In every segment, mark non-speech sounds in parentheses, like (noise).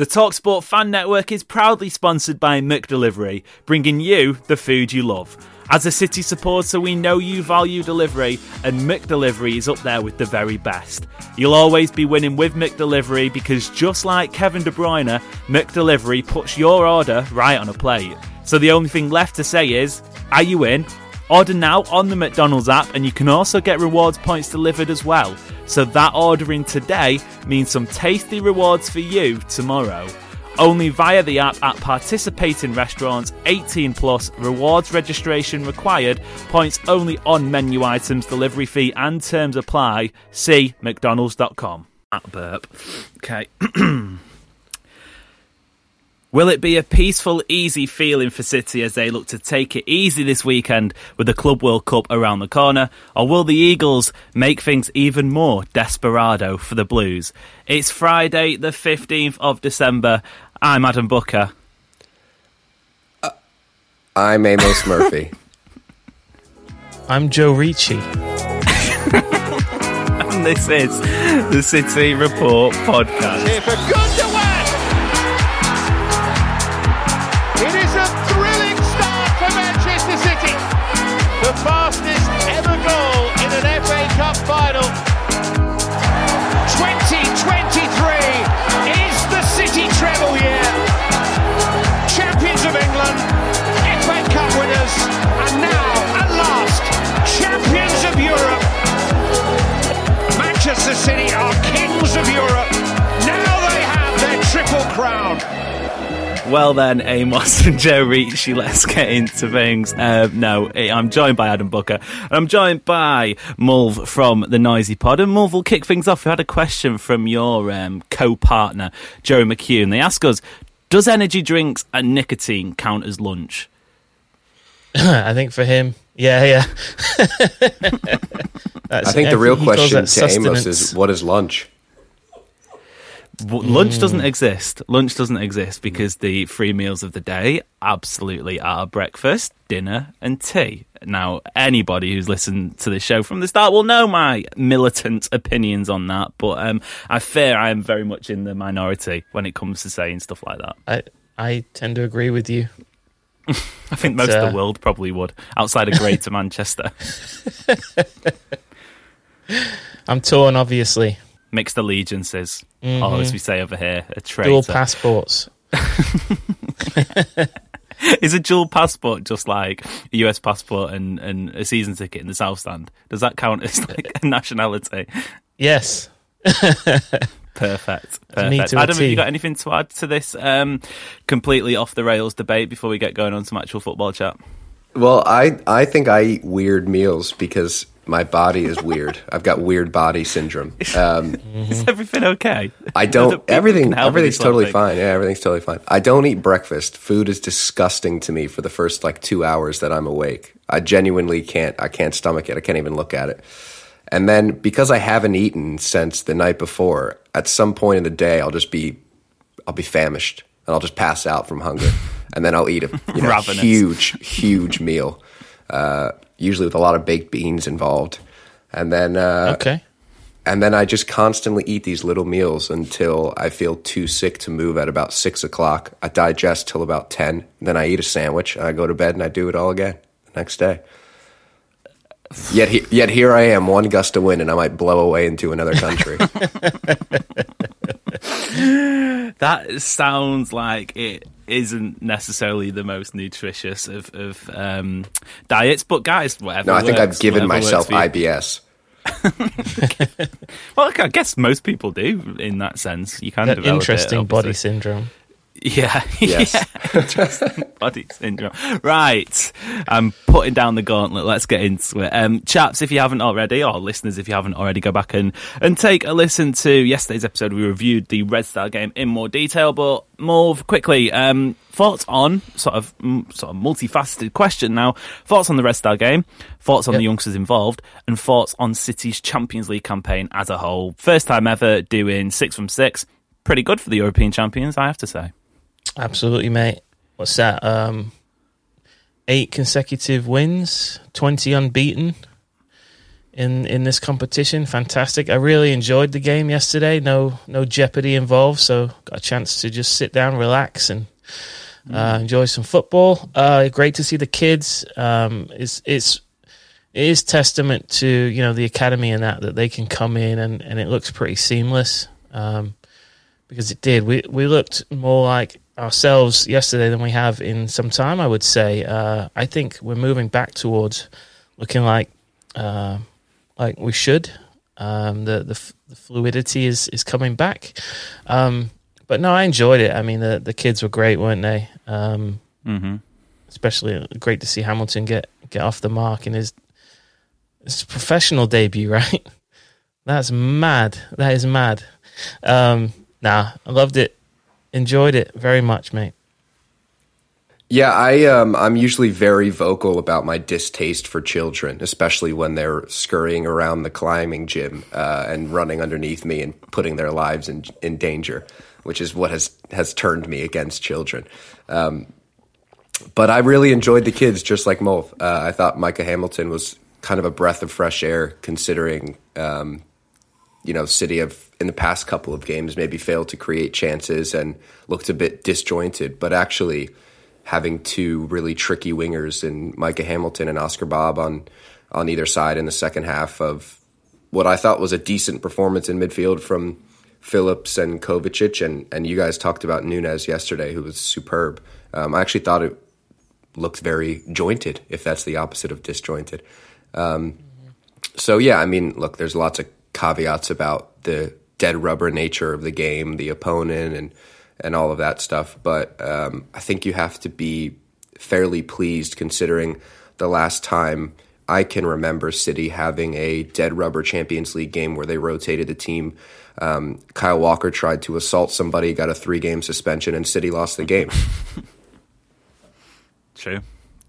The Talksport Fan Network is proudly sponsored by McDelivery, bringing you the food you love. As a City supporter, we know you value delivery, and McDelivery is up there with the very best. You'll always be winning with McDelivery because just like Kevin De Bruyne, McDelivery puts your order right on a plate. So the only thing left to say is, are you in? Order now on the McDonald's app, and you can also get rewards points delivered as well. So that ordering today means some tasty rewards for you tomorrow. Only via the app at participating restaurants, 18 plus, rewards registration required, points only on menu items, delivery fee and terms apply. See McDonald's.com. At burp. Okay. (clears throat) Will it be a peaceful, easy feeling for City as they look to take it easy this weekend with the Club World Cup around the corner? Or will the Eagles make things even more desperado for the Blues? It's Friday, the 15th of December. I'm Adam Booker. Uh, I'm Amos Murphy. (laughs) I'm Joe Ricci. (laughs) and this is the City Report podcast. Fastest ever goal in an FA Cup final. 2023 is the City treble year. Champions of England, FA Cup winners, and now, at last, champions of Europe. Manchester City are kings of Europe. Now they have their triple crown. Well then, Amos and Joe Ricci, let's get into things. Uh, no, I'm joined by Adam Booker, and I'm joined by Mulv from the Noisy Pod. And Mulv will kick things off. We had a question from your um, co-partner, Joe McHugh. They ask us, does energy drinks and nicotine count as lunch? (clears throat) I think for him, yeah, yeah. (laughs) I think the real question to Amos is, what is lunch? Lunch mm. doesn't exist. Lunch doesn't exist because the three meals of the day absolutely are breakfast, dinner, and tea. Now, anybody who's listened to this show from the start will know my militant opinions on that, but um, I fear I am very much in the minority when it comes to saying stuff like that. I I tend to agree with you. (laughs) I think most uh... of the world probably would, outside of Greater (laughs) Manchester. I'm torn, obviously mixed allegiances, mm-hmm. or as we say over here, a traitor. Dual passports. (laughs) Is a dual passport just like a US passport and, and a season ticket in the South Stand? Does that count as like a nationality? Yes. (laughs) Perfect. (laughs) Perfect. Adam, have you got anything to add to this um, completely off the rails debate before we get going on some actual football chat? Well, I I think I eat weird meals because my body is weird. (laughs) I've got weird body syndrome. (laughs) Um, is everything okay? I don't. everything. Everything's totally fine. Yeah, everything's totally fine. I don't eat breakfast. Food is disgusting to me for the first like two hours that I'm awake. I genuinely can't. I can't stomach it. I can't even look at it. And then because I haven't eaten since the night before, at some point in the day, I'll just be, I'll be famished and I'll just pass out from hunger, (laughs) and then I'll eat a you know, huge, huge meal. Uh, usually with a lot of baked beans involved. And then uh, okay. And then I just constantly eat these little meals until I feel too sick to move at about six o'clock. I digest till about ten. Then I eat a sandwich and I go to bed and I do it all again the next day. Yet, he, yet here I am, one gust of wind, and I might blow away into another country. (laughs) (laughs) that sounds like it isn't necessarily the most nutritious of, of um, diets, but guys, whatever. No, I think works, I've given myself IBS. (laughs) well, I guess most people do in that sense. You can that interesting body syndrome. (laughs) Yeah. Yes. yeah. Body syndrome. Right. I'm putting down the gauntlet. Let's get into it. Um, chaps, if you haven't already, or listeners, if you haven't already, go back and, and take a listen to yesterday's episode. We reviewed the Red Star game in more detail, but more quickly. Um, thoughts on sort of sort of multifaceted question now. Thoughts on the Red Star game, thoughts on yep. the youngsters involved, and thoughts on City's Champions League campaign as a whole. First time ever doing six from six. Pretty good for the European champions, I have to say. Absolutely, mate. What's that? Um, eight consecutive wins, twenty unbeaten in in this competition. Fantastic. I really enjoyed the game yesterday. No no jeopardy involved, so got a chance to just sit down, relax, and uh, mm. enjoy some football. Uh, great to see the kids. Um, it's it's it is testament to you know the academy and that that they can come in and, and it looks pretty seamless. Um, because it did. We we looked more like ourselves yesterday than we have in some time. I would say. Uh, I think we're moving back towards looking like uh, like we should. Um, the, the, the fluidity is is coming back. Um, but no, I enjoyed it. I mean, the the kids were great, weren't they? Um, mm-hmm. Especially great to see Hamilton get get off the mark in his his professional debut. (laughs) Right? That's mad. That is mad. Um, nah, I loved it enjoyed it very much, mate. Yeah, I um, I'm usually very vocal about my distaste for children, especially when they're scurrying around the climbing gym uh, and running underneath me and putting their lives in in danger, which is what has has turned me against children. Um, but I really enjoyed the kids, just like Mulv. Uh, I thought Micah Hamilton was kind of a breath of fresh air, considering um, you know City have in the past couple of games maybe failed to create chances and looked a bit disjointed, but actually having two really tricky wingers in Micah Hamilton and Oscar Bobb on on either side in the second half of what I thought was a decent performance in midfield from Phillips and Kovacic, and and you guys talked about Nunes yesterday, who was superb. Um, I actually thought it looked very jointed, if that's the opposite of disjointed. Um, so yeah, I mean, look, there's lots of caveats about the dead rubber nature of the game, the opponent, and and all of that stuff. But um, I think you have to be fairly pleased considering the last time I can remember City having a dead rubber Champions League game where they rotated the team. Um, Kyle Walker tried to assault somebody, got a three game suspension, and City lost the game. (laughs) True.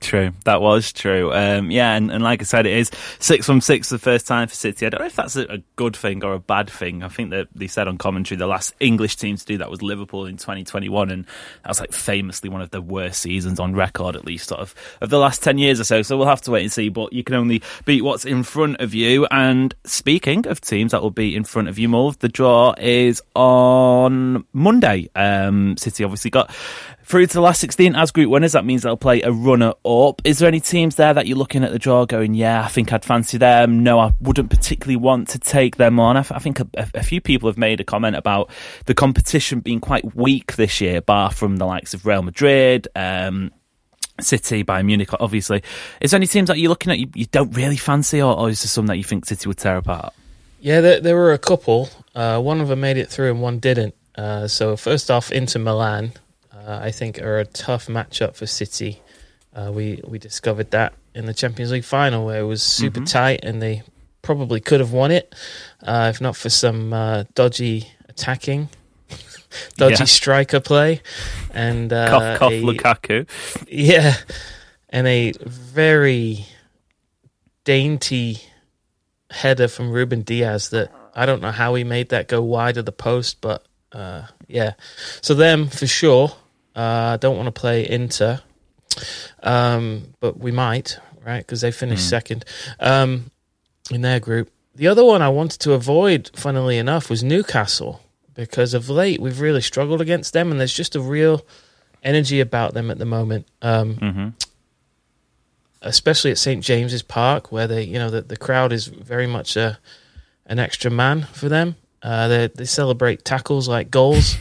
True, that was true. Um, yeah, and, and like I said, it is six from six the first time for City. I don't know if that's a, good thing or a bad thing. I think that they said on commentary the last English team to do that was Liverpool in 2021, and that was like famously one of the worst seasons on record, at least sort of of the last 10 years or so. So we'll have to wait and see. But you can only beat what's in front of you. And speaking of teams that will be in front of you, more the draw is on Monday. Um, City obviously got through to the last 16 as group winners. That means they'll play a runner up. Is there any teams there that you're looking at the draw going, yeah, I think I'd fancy them? No, I wouldn't particularly want to take them on. I, think a, a, few people have made a comment about the competition being quite weak this year, bar from the likes of Real Madrid. Um, City, Bayern Munich, obviously. Is there any teams that you're looking at you, you don't really fancy, or, or, is there some that you think City would tear apart? Yeah, there, there were a couple. Uh, one of them made it through and one didn't. Uh, so first off, Inter Milan, uh, I think are a tough matchup for City. Uh, we we discovered that in the Champions League final where it was super mm-hmm. tight and they probably could have won it uh, if not for some uh, dodgy attacking, (laughs) dodgy yeah. striker play, and uh, cough, cough a, Lukaku. Yeah, and a very dainty header from Ruben Dias that I don't know how he made that go wide of the post, but uh, yeah. So them for sure. I uh, don't want to play Inter, um, but we might, right? Because they finished mm. second um, in their group. The other one I wanted to avoid, funnily enough, was Newcastle because of late we've really struggled against them, and there's just a real energy about them at the moment. Um, mm-hmm. Especially at St James's Park, where they, you know, the, the crowd is very much a an extra man for them. Uh, they they celebrate tackles like goals.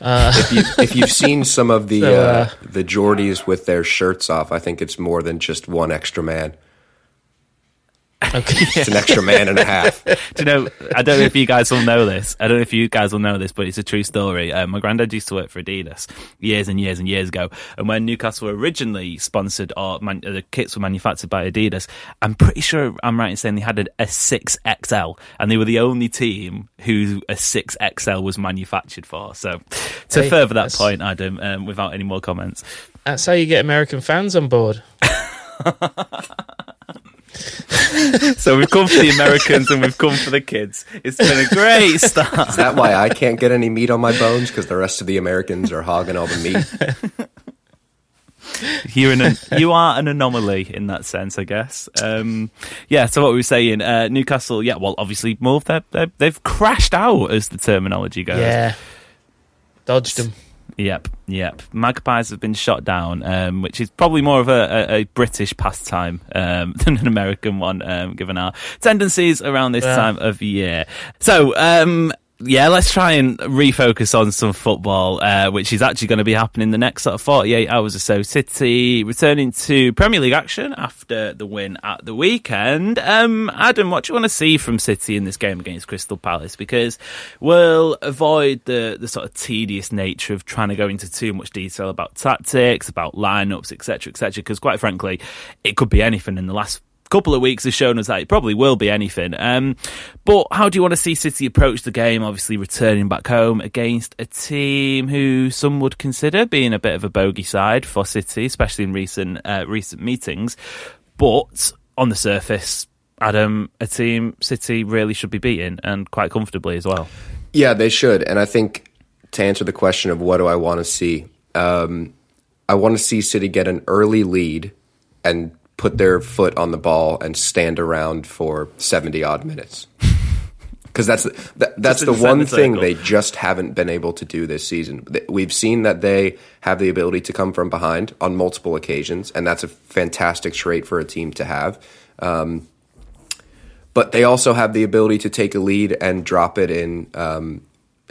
Uh, (laughs) if, you, if you've seen some of the (laughs) so, uh, uh, the Geordies with their shirts off, I think it's more than just one extra man. Okay. (laughs) it's an extra man and a half. (laughs) Do you know? I don't know if you guys will know this. I don't know if you guys will know this, but it's a true story. Uh, my granddad used to work for Adidas years and years and years ago, and when Newcastle were originally sponsored or man- the kits were manufactured by Adidas, I'm pretty sure I'm right in saying they had a, a six XL, and they were the only team who a six XL was manufactured for. So, to Hey, further that point, Adam, um, without any more comments. That's how you get American fans on board. (laughs) (laughs) So we've come for the Americans and we've come for the kids. It's been a great start. (laughs) Is that why I can't get any meat on my bones? Because the rest of the Americans are hogging all the meat. (laughs) You're an, you are an anomaly in that sense, I guess. Um, yeah. So what we were saying, uh, Newcastle. Yeah. Well, obviously, more they're, they're, they've crashed out, as the terminology goes. Yeah. Dodged them. Yep. Yep. Magpies have been shot down, um, which is probably more of a, a, a British pastime um, (laughs) than an American one, um, given our tendencies around this Yeah. time of year. So. Yeah, let's try and refocus on some football, uh, which is actually going to be happening the next sort of 48 hours or so. City returning to Premier League action after the win at the weekend. Um, Adam, what do you want to see from City in this game against Crystal Palace? Because we'll avoid the, the sort of tedious nature of trying to go into too much detail about tactics, about lineups, etc., etc. Because quite frankly, it could be anything in the last couple of weeks has shown us that it probably will be anything. Um, but how do you want to see City approach the game? Obviously, returning back home against a team who some would consider being a bit of a bogey side for City, especially in recent uh, recent meetings. But on the surface, Adam, a team City really should be beating and quite comfortably as well. Yeah, they should. And I think to answer the question of what do I want to see, um, I want to see City get an early lead and put their foot on the ball and stand around for 70 odd minutes. (laughs) Because that's that, that's the one thing they just haven't been able to do this season. We've seen that they have the ability to come from behind on multiple occasions, and that's a fantastic trait for a team to have. Um, but they also have the ability to take a lead and drop it in um,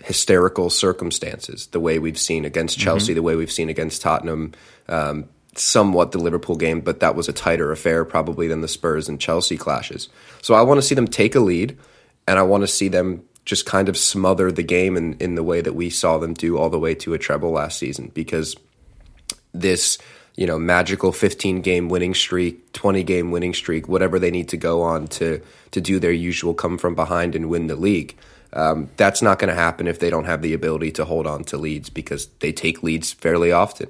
hysterical circumstances, the way we've seen against Chelsea, the way we've seen against Tottenham, um, somewhat the Liverpool game, but that was a tighter affair probably than the Spurs and Chelsea clashes. So I want to see them take a lead, and I want to see them just kind of smother the game in, in the way that we saw them do all the way to a treble last season, because this you know magical 15 game winning streak 20 game winning streak whatever they need to go on to to do their usual come from behind and win the league um, that's not going to happen if they don't have the ability to hold on to leads because they take leads fairly often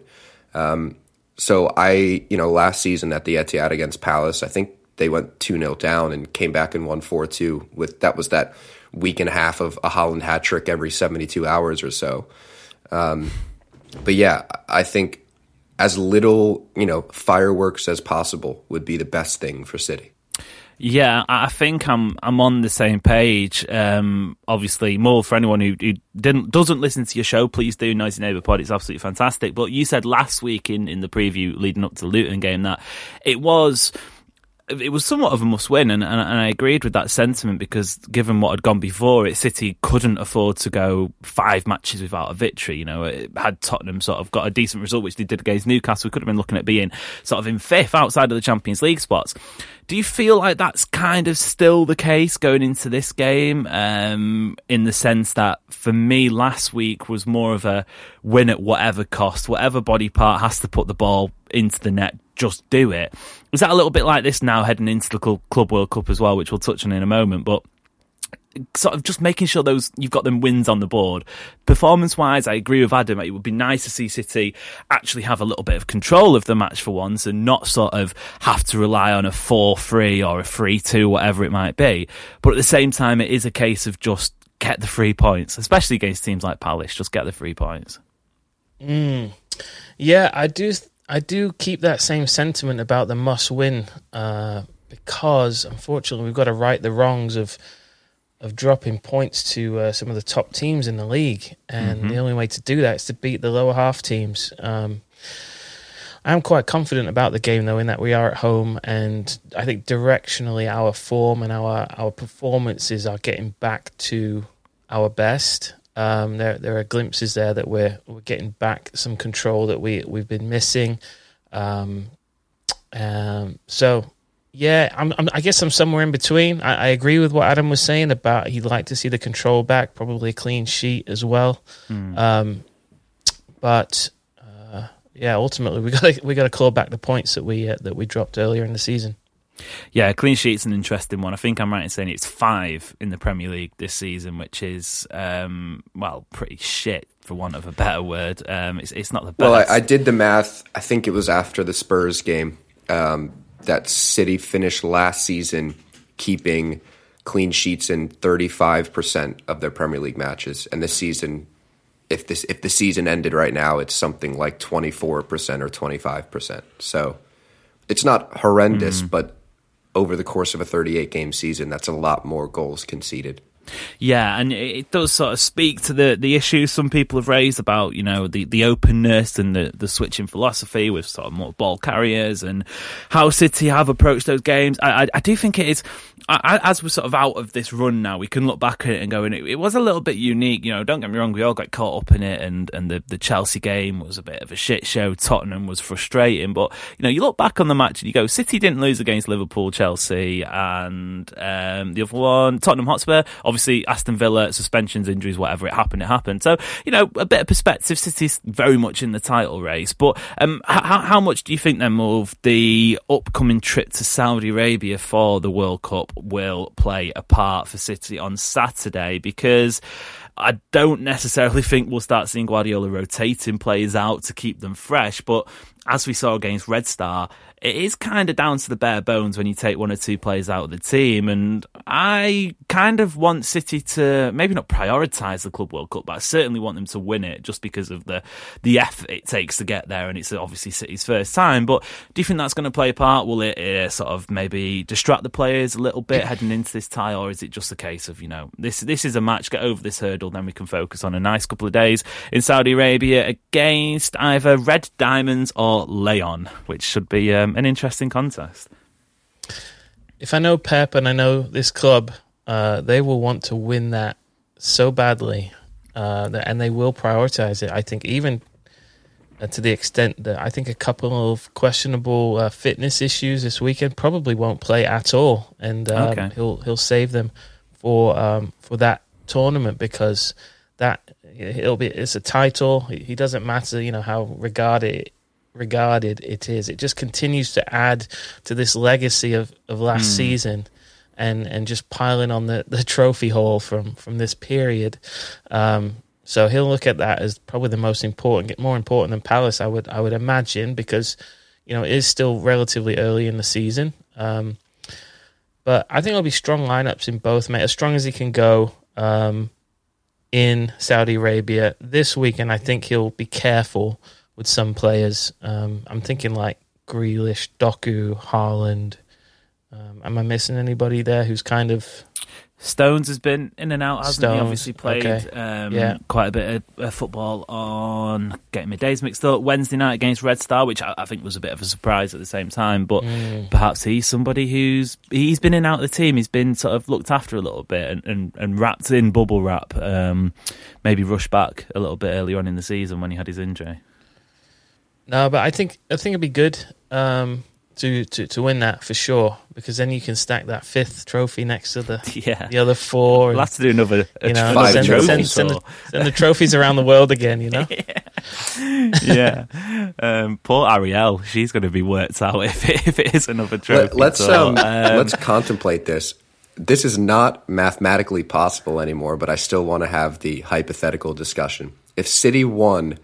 um, so i you know last season at the etihad against palace i think they went 2-0 down and came back and won 4-2 with that was that week and a half of a Haaland hat trick every 72 hours or so um, but yeah i think as little, you know, fireworks as possible would be the best thing for City. Yeah, I think I'm I'm on the same page. Um, obviously, more for anyone who, who didn't doesn't listen to your show, please do. Noisy Neighbour Pod, it's absolutely fantastic. But you said last week in, in the preview leading up to the Luton game that it was it was somewhat of a must win, and, and, and I agreed with that sentiment because given what had gone before it, City couldn't afford to go five matches without a victory. You know, it had Tottenham sort of got a decent result, which they did against Newcastle. We could have been looking at being sort of in fifth outside of the Champions League spots. Do you feel like that's kind of still the case going into this game? Um, in the sense that for me, last week was more of a win at whatever cost, whatever body part has to put the ball into the net, just do it. Is that a little bit like this now heading into the Club World Cup as well, which we'll touch on in a moment? But sort of just making sure those you've got them wins on the board. Performance wise, I agree with Adam. It would be nice to see City actually have a little bit of control of the match for once and not sort of have to rely on a 4 3 or a 3 2, whatever it might be. But at the same time, it is a case of just get the three points, especially against teams like Palace. Just get the three points. Yeah, I do. I do keep that same sentiment about the must win uh, because, unfortunately, we've got to right the wrongs of of dropping points to uh, some of the top teams in the league, and the only way to do that is to beat the lower half teams. Um, I'm quite confident about the game, though, in that we are at home, and I think directionally our form and our our performances are getting back to our best. Um, there there are glimpses there that we're we're getting back some control that we we've been missing. Um, um, so yeah, I'm, I'm, i guess I'm somewhere in between. I, I, agree with what Adam was saying about he'd like to see the control back, probably a clean sheet as well. Mm. Um, but uh, yeah, ultimately we (laughs) got we got to claw back the points that we uh, that we dropped earlier in the season. Yeah, clean sheet's an interesting one. I think I'm right in saying it's five in the Premier League this season, which is um, well pretty shit for want of a better word. Um, it's it's not the best. Well, I, I, did the math. I think it was after the Spurs game um, that City finished last season keeping clean sheets in 35 percent of their Premier League matches, and this season. If this if the season ended right now, it's something like twenty four percent or twenty five percent. So it's not horrendous, mm. but over the course of a 38 game season, that's a lot more goals conceded. Yeah, and it does sort of speak to the, the issues some people have raised about, you know, the, the openness and the, the switching philosophy with sort of more ball carriers and how City have approached those games. I, I, I do think it is as we're sort of out of this run now, we can look back at it and go, and it, it, was a little bit unique. You know, don't get me wrong, we all got caught up in it, and, and the, the Chelsea game was a bit of a shit show. Tottenham was frustrating, but you know, you look back on the match and you go, City didn't lose against Liverpool, Chelsea, and um, the other one, Tottenham Hotspur. Obviously, Aston Villa, suspensions, injuries, whatever it happened, it happened. So you know, a bit of perspective. City's very much in the title race, but um, how, how much do you think then, of the upcoming trip to Saudi Arabia for the World Cup? will play a part for City on Saturday because I don't necessarily (laughs) think we'll start seeing Guardiola rotating players out to keep them fresh, but as we saw against Red Star, it is kind of down to the bare bones when you take one or two players out of the team. And I kind of want City to maybe not prioritise the Club World Cup, but I certainly want them to win it just because of the the effort it takes to get there. And it's obviously City's first time. But do you think that's going to play a part? Will it uh, sort of maybe distract the players a little bit heading into this tie, or is it just a case of you know this this is a match, get over this hurdle, then we can focus on a nice couple of days in Saudi Arabia against either Red Diamonds or Leon, which should be. Um, an interesting contest. If I know Pep and I know this club, uh, they will want to win that so badly, uh, that, and they will prioritize it. I think even uh, to the extent that I think a couple of questionable uh, fitness issues this weekend probably won't play at all, and um, okay. he'll he'll save them for um, for that tournament because that it'll be it's a title. He doesn't matter, you know, how regarded regarded it is. It just continues to add to this legacy of, of last mm. season and, and just piling on the, the trophy haul from, from this period. Um, so he'll look at that as probably the most important, get more important than Palace, I would I would imagine, because you know it is still relatively early in the season. Um, but I think it'll be strong lineups in both, mate, as strong as he can go um, in Saudi Arabia this week, and I think he'll be careful with some players. Um, I'm thinking like Grealish, Doku, Haaland. Um, am I missing anybody there who's kind of Stones has been in and out, hasn't Stones, he? Obviously played okay. um, yeah. quite a bit of, of, football on getting my days mixed up. Wednesday night against Red Star, which I, I think was a bit of a surprise at the same time. But mm. perhaps he's somebody who's he's been in and out of the team. He's been sort of looked after a little bit and, and, and wrapped in bubble wrap. Um, maybe rushed back a little bit earlier on in the season when he had his injury. No, but I think I think it'd be good um, to, to to win that for sure because then you can stack that fifth trophy next to the (laughs) yeah. the other four. We'll have to do another you know, five send, trophies. Send, send, the, send, the, trophies around the world again. You know. (laughs) yeah. yeah. Um, poor Ariel, she's going to be worked out if it, if it is another trophy. Let, us so, um, um, let's contemplate this. This is not mathematically possible anymore, but I still want to have the hypothetical discussion. If City won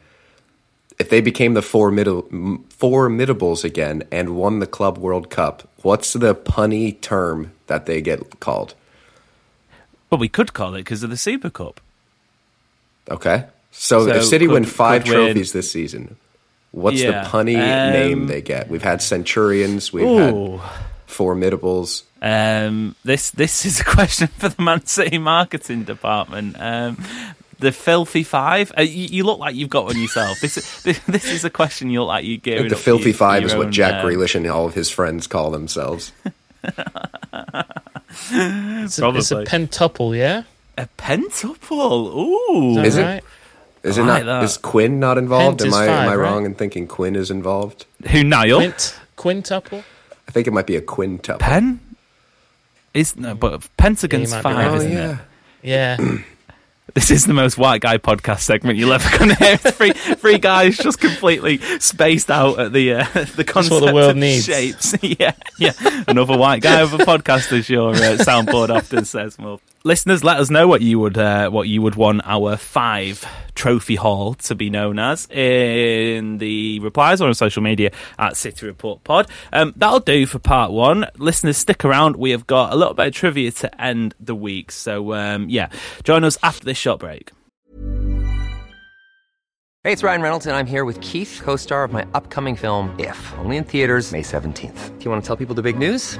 if they became the formidable, formidables again and won the Club World Cup, what's the punny term that they get called? Well, we could call it because of the Super Cup. Okay. So, so if City could, win five trophies win. this season, what's yeah. the punny um, name they get? We've had Centurions, we've ooh. had Formidables. Um, this this is a (laughs) question for the Man City marketing department. Um, the filthy five. Uh, you, you, look like you've got one yourself. This, (laughs) this, this is a question you look like you give. The filthy five is what Jack uh, Grealish and all of his friends call themselves. (laughs) it's, a, it's a pentuple, yeah. A pentuple. Ooh, is, is it? Is it like not? That. Is Quinn not involved? Pent am I five, am I wrong right? in thinking Quinn is involved? Who Niall? Quint, quintuple. I think it might be a quintuple. Pen? Is no, but Pentagon's Yeah, you five, right. isn't Oh, it? yeah. (clears throat) This is the most white guy podcast segment you'll ever gonna hear. Three three guys just completely spaced out at the uh, (laughs) the concept what the world of needs. shapes. (laughs) yeah, yeah. Another white guy of a podcast, as your uh, soundboard often says. Well, listeners, let us know what you would uh, what you would want our five trophy haul to be known as in the replies or on social media at City Report Pod. Um, that'll do for part one. Listeners, stick around. We have got a little bit of trivia to end the week. So um, yeah, join us after this short break. Hey, it's Ryan Reynolds, and I'm here with Keith, co star of my upcoming film, If, only in theaters, May 17th. Do you want to tell people the big news?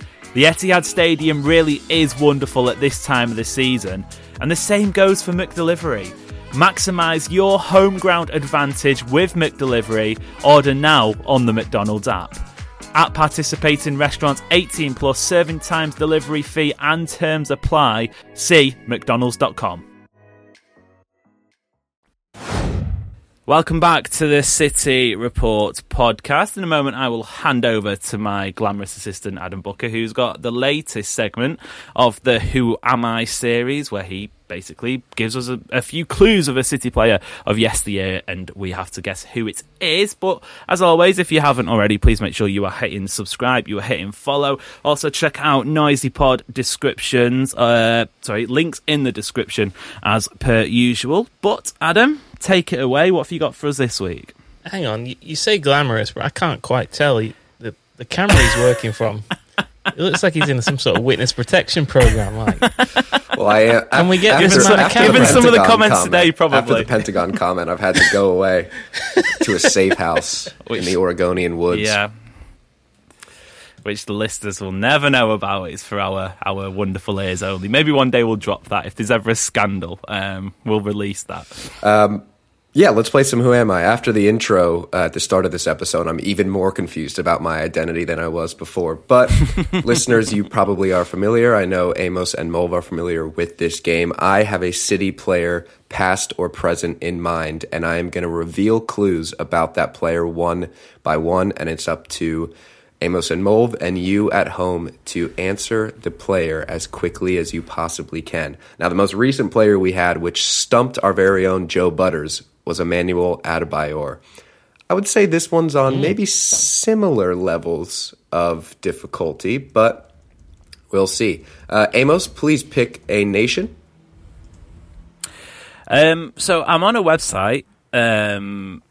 The Etihad Stadium really is wonderful at this time of the season, and the same goes for McDelivery. Maximise your home ground advantage with McDelivery. Order now on the McDonald's app. At participating restaurants, 18 plus serving times, delivery fee, and terms apply. See McDonald's.com. Welcome back to the City Report podcast. In a moment, I will hand over to my glamorous assistant, Adam Booker, who's got the latest segment of the Who Am I series, where he basically gives us a, a few clues of a City player of yesteryear, and we have to guess who it is. But as always, if you haven't already, please make sure you are hitting subscribe, you are hitting follow. Also, check out Noisy Pod descriptions, uh, sorry, links in the description as per usual. But Adam, take it away. What have you got for us this week? Hang on. You, you say glamorous, but I can't quite tell. He, the the camera he's working from. (laughs) It looks like he's in some sort of witness protection program. Like, (laughs) Well, I uh, Can we get after, this man after Given some of the comments comment- today, probably. after the Pentagon comment, I've had to go away to a safe house (laughs) in the Oregonian woods. Yeah. Which the listeners will never know about. It's for our, our wonderful ears only. Maybe one day we'll drop that. If there's ever a scandal, um, we'll release that. Yeah, let's play some Who Am I? After the intro uh, at the start of this episode, I'm even more confused about my identity than I was before. But (laughs) listeners, you probably are familiar. I know Amos and Mulv are familiar with this game. I have a city player, past or present, in mind, and I am going to reveal clues about that player one by one, and it's up to Amos and Mulv and you at home to answer the player as quickly as you possibly can. Now, the most recent player we had, which stumped our very own Joe Butters, was Emmanuel Adebayor. I would say this one's on maybe similar levels of difficulty, but we'll see. Uh, Amos, please pick a nation. Um, so I'm on a website. Um,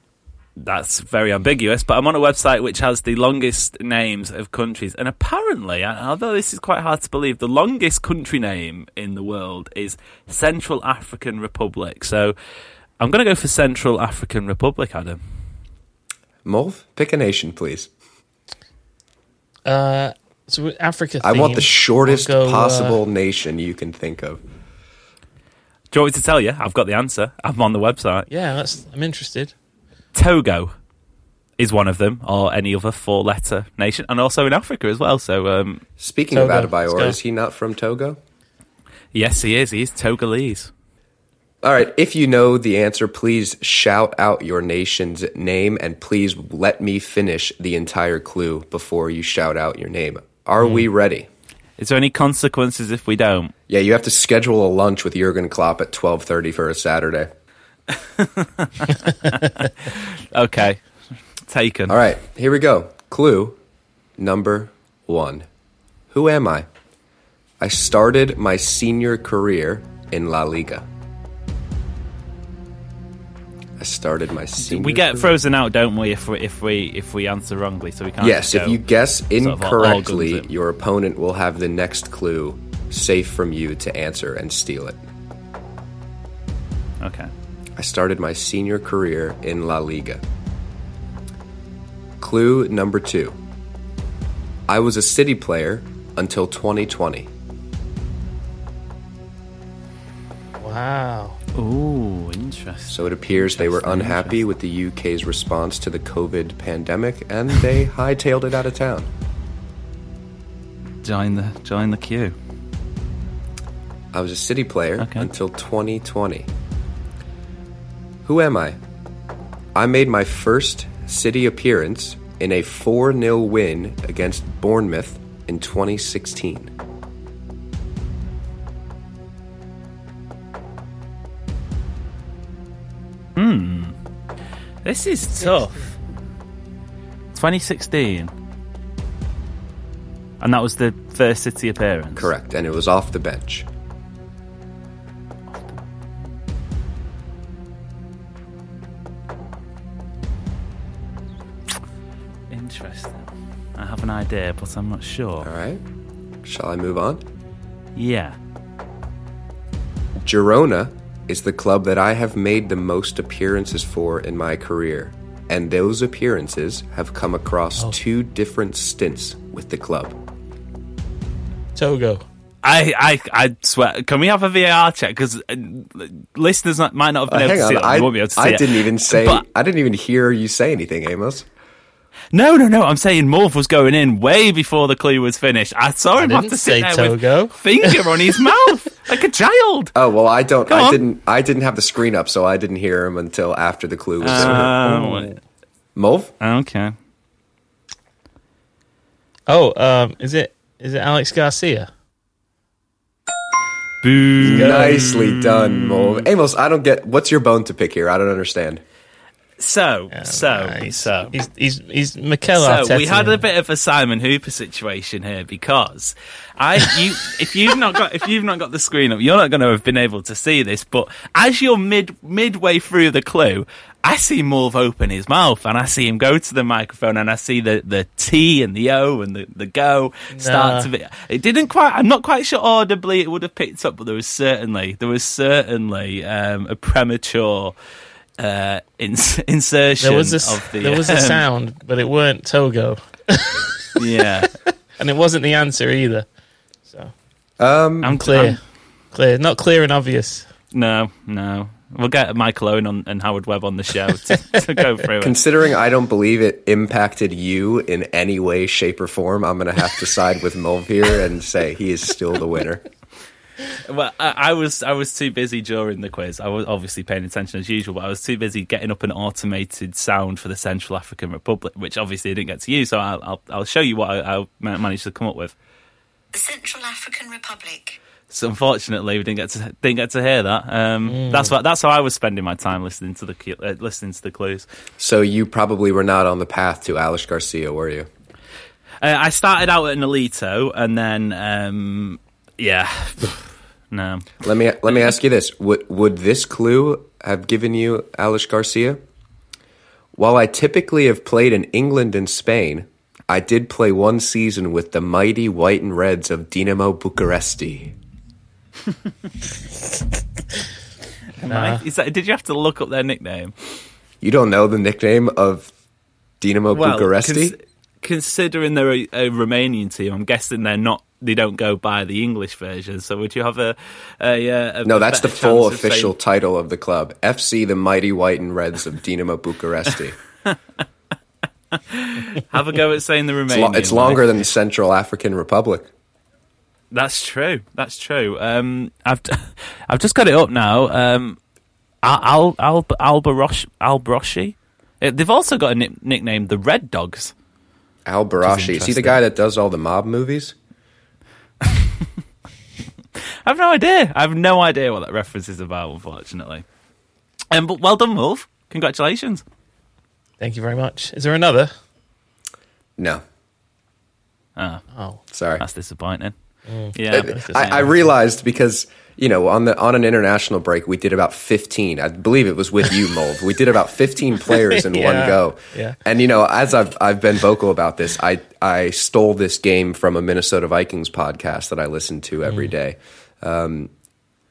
that's very ambiguous, but I'm on a website which has the longest names of countries, and apparently, although this is quite hard to believe, the longest country name in the world is Central African Republic. So I'm going to go for Central African Republic, Adam. Mulv, pick a nation, please. uh, so with Africa. I want the shortest I'll go, uh, possible nation you can think of. Do you want me to tell you? I've got the answer. I'm on the website. yeah, that's. I'm interested. Togo is one of them, or any other four-letter nation, and also in Africa as well. So, um, Speaking Togo, of let's Adebayor, is he not from Togo? yes, he is. He's Togolese. All right, if you know the answer, please shout out your nation's name and please let me finish the entire clue before you shout out your name. Are we hmm. ready? Is there any consequences if we don't? Yeah, you have to schedule a lunch with Jurgen Klopp at 12:30 for a Saturday. (laughs) Okay, taken. All right, here we go. Clue number 1. Who am I? I started my senior career in La Liga. I started my senior We get frozen out, don't we? If we if we if we answer wrongly, so we can't. Yes, go if you guess sort of all- all incorrectly, your opponent will have the next clue safe from you to answer and steal it. Okay. I started my senior career in La Liga. Clue number two I was a City player until 2020. Wow. Ooh, interesting. So it appears they were unhappy with the UK's response to the COVID pandemic and they (laughs) hightailed it out of town. Join the join the queue. I was a City player Okay. until 2020. Who am I? I made my first City appearance in a 4 0 win against Bournemouth in 2016. This is tough. 2016. And that was the first City appearance. Correct, and it was off the bench. Interesting. I have an idea, but I'm not sure. All right. Shall I move on? Yeah. Girona is the club that I have made the most appearances for in my career, and those appearances have come across two different stints with the club. Togo. I, I, I swear. Can we have a VAR check? Because uh, listeners not- might not have Uh, able hang to on, see it. I, won't be able to see I it. didn't even say. But- I didn't even hear you say anything, Amos. No, no, no. I'm saying Mulv was going in way before the clue was finished. I saw him have didn't to sit say there Togo. with (laughs) finger on his mouth like a child. Oh well, I don't. Come I on. didn't. I didn't have the screen up, so I didn't hear him until after the clue was over. Oh, Mulv? okay. Oh, um, is it is it Aleix Garcia? Boo. Nicely done, Mulv. Amos, I don't get. What's your bone to pick here? I don't understand. So, so, he's, so. he's he's he's Mikel So Arteta. we had a bit of a Simon Hooper situation here because I you (laughs) if you've not got if you've not got the screen up, you're not going to have been able to see this. But as you're mid midway through the clue, I see Mulv open his mouth and I see him go to the microphone and I see the, the T and the O and the, the go start to be. It didn't quite. I'm not quite sure audibly it would have picked up, but there was certainly there was certainly um, a premature. Uh, ins- (laughs) insertion There was a s- of the there was a um, sound, but it weren't Togo, (laughs) yeah and it wasn't the answer either. Um, I'm Clear, I'm- clear, not clear and obvious. no, no. We'll get Michael Owen on, and Howard Webb on the show to, (laughs) to go through it. considering I don't believe it impacted you in any way, shape, or form, I'm going to have to side with Mulv here and say he is still the winner. Well, I, I was I was too busy during the quiz. I was obviously paying attention as usual, but I was too busy getting up an automated sound for the Central African Republic, which obviously I didn't get to use. So I'll I'll, I'll show you what I, I managed to come up with. The Central African Republic. So unfortunately, we didn't get to didn't get to hear that. Um, That's what that's how I was spending my time listening to the uh, listening to the clues. So you probably were not on the path to Aleix Garcia, were you? Uh, I started out at Nolito, and then um, yeah, (laughs) no. Let me let me ask you this: Would would this clue have given you Aleix Garcia? While I typically have played in England and Spain, I did play one season with the mighty White and Reds of Dinamo Bucharesti. (laughs) Am I- is that, did you have to look up their nickname? You don't know the nickname of Dinamo Bucharesti? cons- considering they're a, a Romanian team, I'm guessing they're not. They don't go by the English version. So would you have a? a, uh, a no, that's the full of saying- official title of the club: FC the Mighty White and Reds of Dinamo Bucharesti. (laughs) Have a go at saying the It's, Romanian. lo- it's longer than the Central African Republic. That's true. That's true. Um, I've (laughs) I've just got it up now. Um, Al Al Al Albarosh Albroshi. Uh, They've also got a nick- nickname, the Red Dogs. Al Barashi. Is he the guy that does all the mob movies? I have no idea. I have no idea what that reference is about, unfortunately. Um, but well done, Mulv. Congratulations. Thank you very much. Is there another? No, Ah, Oh, sorry. that's disappointing. Mm. Yeah. I, I realized because you know on the on an international break we did about fifteen. I believe it was with you, (laughs) Mulv. We did about fifteen players in (laughs) one go. yeah. And you know, as I've I've been vocal about this, I I stole this game from a Minnesota Vikings podcast that I listen to every Mm. day. Um,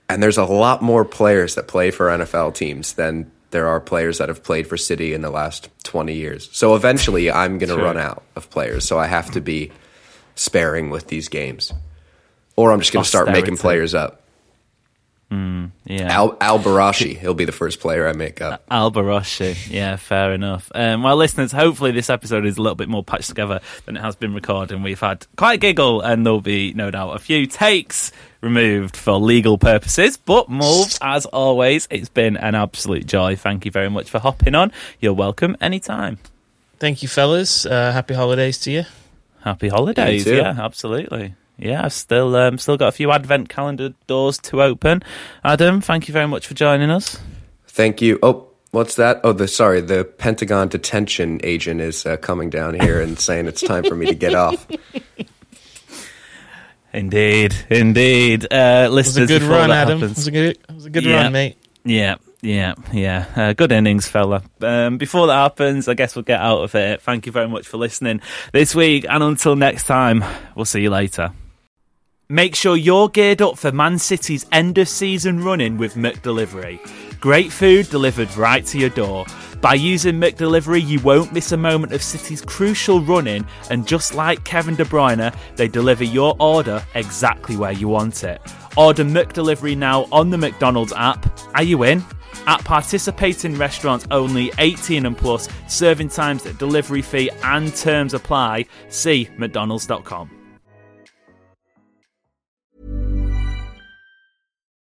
and there's a lot more players that play for NFL teams than there are players that have played for City in the last 20 years. So eventually I'm going to Sure. run out of players. So I have to be sparing with these games, or I'm just going to start making players up. Mm, yeah. Al, Al Barashi, he'll be the first player I make up. Al Barashi, yeah, fair enough. Um, well, listeners, hopefully this episode is a little bit more patched together than it has been recorded. We've had quite a giggle, and there'll be no doubt a few takes removed for legal purposes. But Mulv, as always, it's been an absolute joy. Thank you very much for hopping on. You're welcome anytime. Thank you, fellas. Uh, happy holidays to you. Happy holidays. Yeah, absolutely yeah, I've still um, still got a few advent calendar doors to open. Adam, thank you very much for joining us. Thank you. Oh, what's that? Oh, the sorry, the Pentagon detention agent is uh, coming down here and (laughs) saying it's time for me to get off. Indeed, indeed. Uh, it was a good run, Adam. It was a good, it was a good yeah. run, mate. Yeah, yeah, yeah. Uh, good innings, fella. Um, before that happens, I guess we'll get out of it. Thank you very much for listening this week, and until next time, we'll see you later. Make sure you're geared up for Man City's end of season running with McDelivery. Great food delivered right to your door. By using McDelivery, you won't miss a moment of City's crucial running, and just like Kevin De Bruyne, they deliver your order exactly where you want it. Order McDelivery now on the McDonald's app. Are you in? At participating restaurants only 18 and plus, serving times, delivery fee, and terms apply. See McDonald's.com.